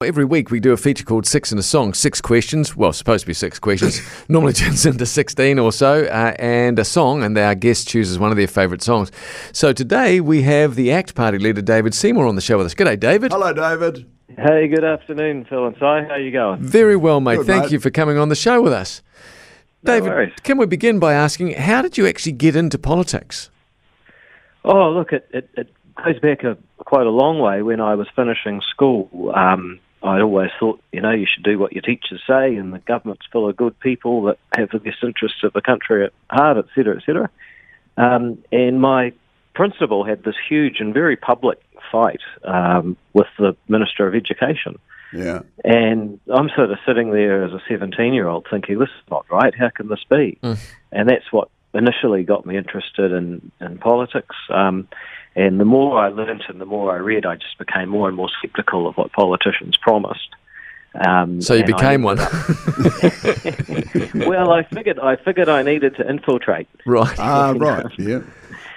Every week we do a feature called Six in a Song, six questions. Well, supposed to be six questions. Normally turns into 16 or so, uh, and a song, and our guest chooses one of their favourite songs. So today we have the ACT Party leader, David Seymour, on the show with us. G'day, David. Hello, David. Hey, good afternoon, Phil and Si. How you going? Very well, mate. Good, Thank mate. you for coming on the show with us. No David, worries. can we begin by asking, how did you actually get into politics? Oh, look, it, it, it goes back a, quite a long way. When I was finishing school, um, I always thought, you know, you should do what your teachers say, and the government's full of good people that have the best interests of the country at heart, et cetera, et cetera. Um, and my principal had this huge and very public fight um, with the Minister of Education. Yeah. And I'm sort of sitting there as a 17 year old thinking, this is not right. How can this be? Mm. And that's what initially got me interested in, in politics. Um, and the more I learnt and the more I read, I just became more and more sceptical of what politicians promised. Um, So you and I became one. well, I figured I figured I needed to infiltrate right. Ah, right. Yeah.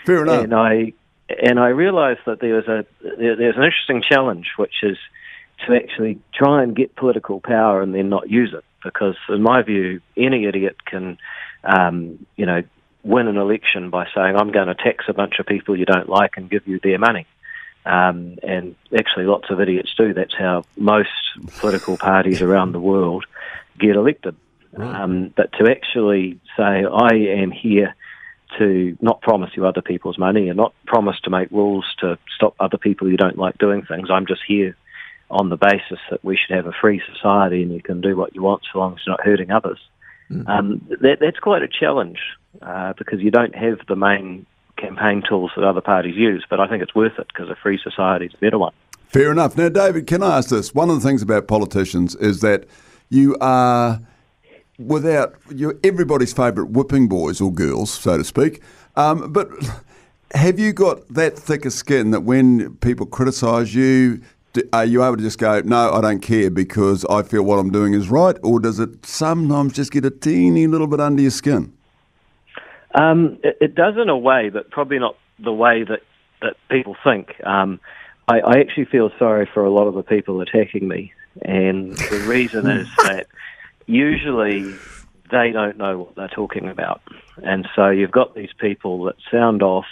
Fair enough. and I and I realised that there was a there, there's an interesting challenge, which is to actually try and get political power and then not use it, because in my view, any idiot can, um, you know, win an election by saying I'm going to tax a bunch of people you don't like and give you their money. Um, and actually, lots of idiots do. That's how most political parties around the world get elected. Um, but to actually say, I am here to not promise you other people's money and not promise to make rules to stop other people you don't like doing things. I'm just here on the basis that we should have a free society and you can do what you want so long as you're not hurting others. Um, that, that's quite a challenge uh, because you don't have the main campaign tools that other parties use, but I think it's worth it because a free society is a better one. Fair enough. Now, David, can I ask this? One of the things about politicians is that you are, without, you're everybody's favourite whipping boys or girls, so to speak. Um, but have you got that thicker skin that when people criticise you, are you able to just go, no, I don't care because I feel what I'm doing is right? Or does it sometimes just get a teeny little bit under your skin? Um, it, it does in a way, but probably not the way that, that people think. Um, I, I actually feel sorry for a lot of the people attacking me, and the reason is that usually they don't know what they're talking about, and so you've got these people that sound off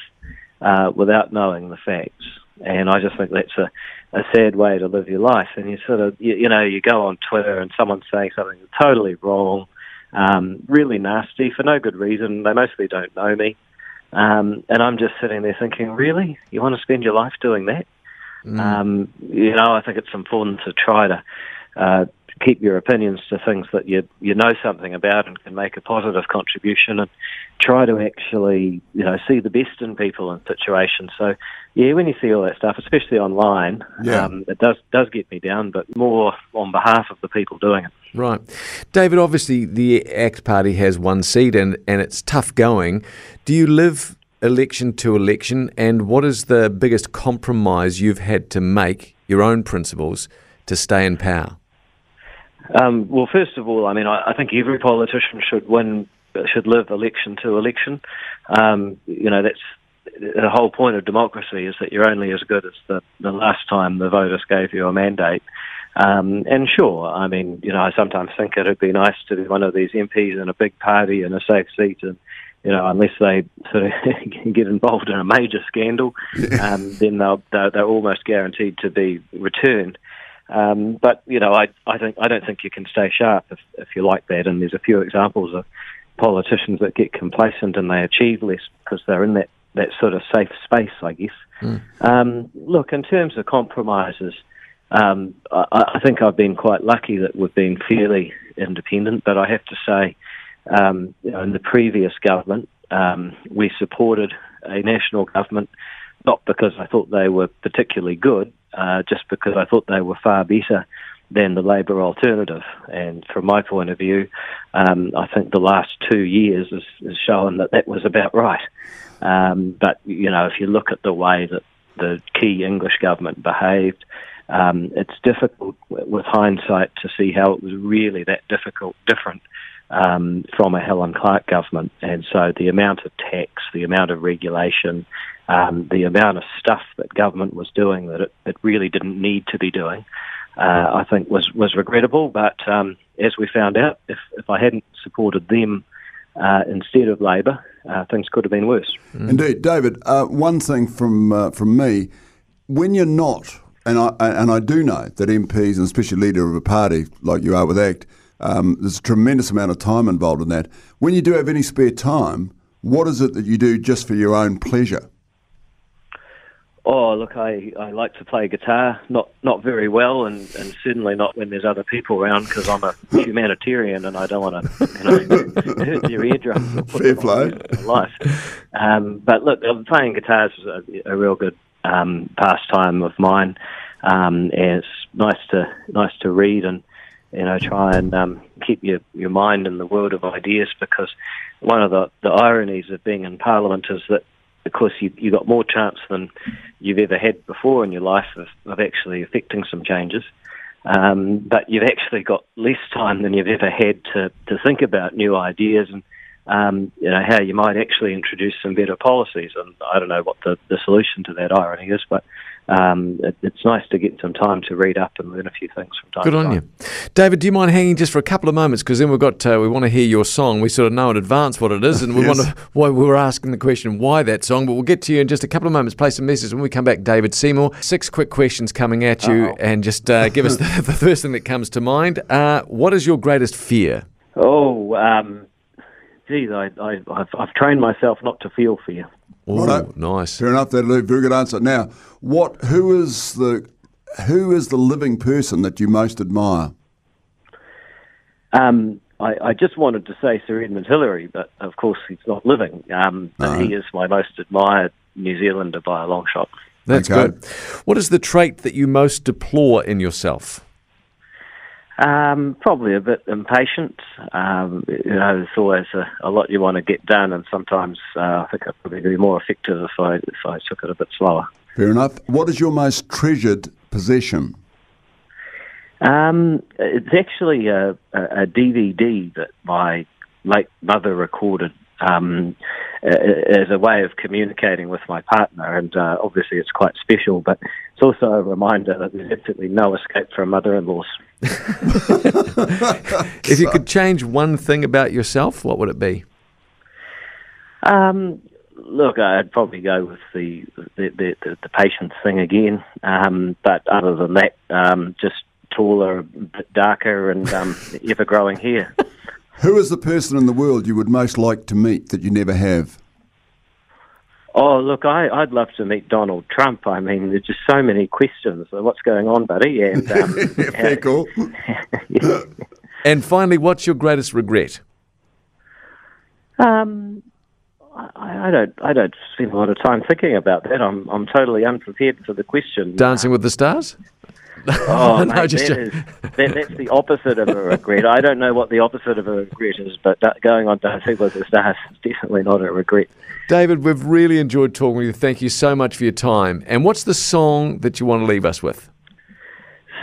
uh, without knowing the facts, and I just think that's a, a sad way to live your life. And you sort of, you, you know, you go on Twitter and someone's saying something totally wrong um, really nasty for no good reason. They mostly don't know me. Um, and I'm just sitting there thinking, really? You want to spend your life doing that? Um, you know, I think it's important to try to uh, keep your opinions to things that you you know something about and can make a positive contribution, and try to actually you know see the best in people and situations. So yeah, when you see all that stuff, especially online, Yeah. um, it does does get me down, but more on behalf of the people doing it. Right. David, obviously the ACT Party has one seat and, and it's tough going. Do you live election to election and what is the biggest compromise you've had to make, your own principles, to stay in power? Um, well, first of all, I mean, I, I think every politician should win, should live election to election. Um, you know, that's the whole point of democracy is that you're only as good as the, the last time the voters gave you a mandate. Um, and sure, I mean, you know, I sometimes think it'd be nice to be one of these MPs in a big party in a safe seat and you know, unless they sort of get involved in a major scandal, um, then they'll, they're, they're almost guaranteed to be returned. Um, but you know, I, I think I don't think you can stay sharp if, if you like that. And there's a few examples of politicians that get complacent and they achieve less because they're in that, that sort of safe space, I guess. Um, look, in terms of compromises, um, I, I think I've been quite lucky that we've been fairly independent. But I have to say, um, you know, in the previous government, um, we supported a national government not because I thought they were particularly good, uh, just because I thought they were far better than the Labor alternative. And from my point of view, um, I think the last two years has, has shown that that was about right. Um, but you know, if you look at the way that the Key English government behaved, um, it's difficult with hindsight to see how it was really that difficult, different um, from a Helen Clark government. And so the amount of tax, the amount of regulation, um, the amount of stuff that government was doing that it, it really didn't need to be doing. uh, I think was was regrettable. But um, as we found out, if if I hadn't supported them uh, instead of Labor, uh, things could have been worse. Mm. Indeed, David. Uh, one thing from uh, from me, when you're not, and I and I do know that MPs and especially leader of a party like you are with ACT, um, there's a tremendous amount of time involved in that. When you do have any spare time, what is it that you do just for your own pleasure? Oh, look, I, I like to play guitar, not not very well, and, and certainly not when there's other people around because I'm a humanitarian and I don't want to you know, hurt their eardrums. Fair play. Life. Um, but look, playing guitar is a, a real good um, pastime of mine, um, and it's nice to nice to read and you know try and um, keep your your mind in the world of ideas because one of the the ironies of being in Parliament is that of course, you you got more chance than you've ever had before in your life of, of actually affecting some changes. Um, but you've actually got less time than you've ever had to, to think about new ideas and um, you know how you might actually introduce some better policies. And I don't know what the, the solution to that irony is, but um, it, it's nice to get some time to read up and learn a few things from time Good to on time. you. David, do you mind hanging just for a couple of moments? Because then we've got, uh, we want to hear your song. We sort of know in advance what it is, and we Yes. want to, why we were asking the question, why that song, but we'll get to you in just a couple of moments. Play some messages when we come back. David Seymour, six quick questions coming at you, Uh-oh. and just uh, give us the, the first thing that comes to mind. Uh, what is your greatest fear? Oh, um, geez, I, I, I've, I've trained myself not to feel fear. Oh, Righto. nice. Fair enough. That's a very good answer. Now, what? Who is the who is the living person that you most admire? Um, I, I just wanted to say Sir Edmund Hillary, but of course he's not living. Um, but No. he is my most admired New Zealander by a long shot. That's Okay. good. What is the trait that you most deplore in yourself? Um, probably a bit impatient. Um, you know, there's always a, a lot you want to get done, and sometimes uh, I think I'd probably be more effective if I if I took it a bit slower. Fair enough. What is your most treasured possession? Um, it's actually a, a, DVD that my late mother recorded um, as a way of communicating with my partner, and uh, obviously it's quite special. But it's also a reminder that there's absolutely no escape from mother-in-laws. If you could change one thing about yourself, what would it be? Um, look, I'd probably go with the the, the, the, the patience thing again. Um, but other than that, um, just taller, a bit darker, and um, ever growing hair. Who is the person in the world you would most like to meet that you never have? Oh, look, I, I'd love to meet Donald Trump. I mean, there's just so many questions. So What's going on, buddy? And um, Fair call. And finally, what's your greatest regret? um, I, I don't, I don't spend a lot of time thinking about that. I'm, I'm totally unprepared for the question. Dancing with the Stars? Oh, No, mate, just that joking. is, that, that's the opposite of a regret. I don't know what the opposite of a regret is, but da- going on Dancing with the Stars is definitely not a regret. David, we've really enjoyed talking with you. Thank you so much for your time. And what's the song that you want to leave us with?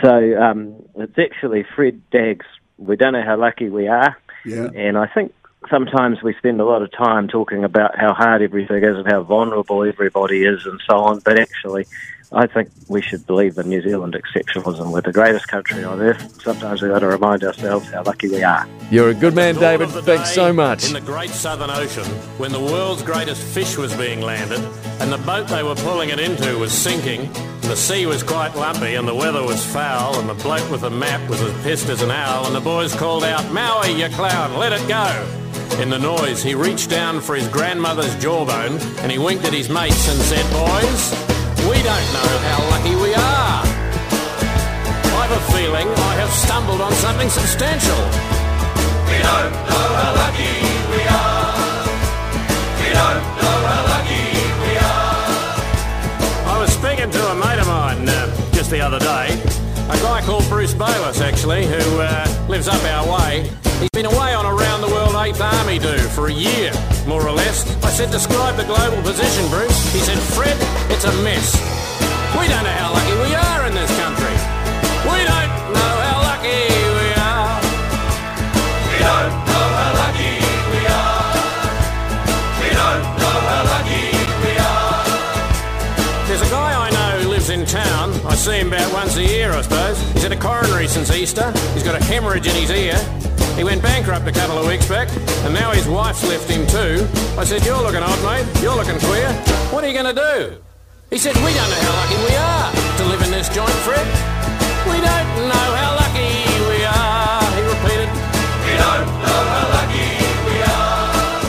So um, it's actually Fred Dagg's We Don't Know How Lucky We Are. Yeah. And I think sometimes we spend a lot of time talking about how hard everything is and how vulnerable everybody is and so on. But actually, I think we should believe in New Zealand exceptionalism. We're the greatest country on earth. Sometimes we've got to remind ourselves how lucky we are. You're a good man, David. Thanks so much. In the great southern ocean, when the world's greatest fish was being landed, and the boat they were pulling it into was sinking, and the sea was quite lumpy, and the weather was foul, and the bloke with the map was as pissed as an owl, and the boys called out, Maui, you clown, let it go. In the noise, he reached down for his grandmother's jawbone, and he winked at his mates and said, Boys, we don't know how lucky we are. I've a feeling I have stumbled on something substantial. We don't know how lucky we are. We don't know how lucky we are. I was speaking to a mate of mine uh, just the other day. A guy called Bruce Bayliss, actually, who uh, lives up our way. He's been away on a round the world Eighth Army do for a year, more or less. I said, describe the global position, Bruce. He said, Fred, a mess. We don't know how lucky we are in this country. We don't know how lucky we are. We don't know how lucky we are. We don't know how lucky we are. There's a guy I know who lives in town. I see him about once a year, I suppose. He's had a coronary since Easter. He's got a hemorrhage in his ear. He went bankrupt a couple of weeks back, and now his wife's left him too. I said, You're looking odd, mate. You're looking queer. What are you going to do? He said, We don't know how lucky we are to live in this joint, Fred. We don't know how lucky we are, he repeated. We don't know how lucky we are.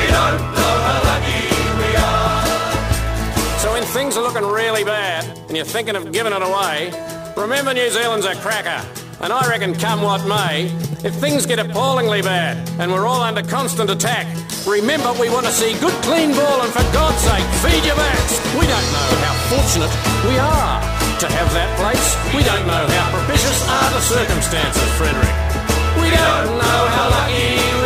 We don't know how lucky we are. So when things are looking really bad and you're thinking of giving it away, remember New Zealand's a cracker. And I reckon come what may, if things get appallingly bad and we're all under constant attack, remember we want to see good clean ball and for God's sake, feed your backs. We don't know how fortunate we are to have that place. We don't know how propitious are the circumstances, Frederick. We don't know how lucky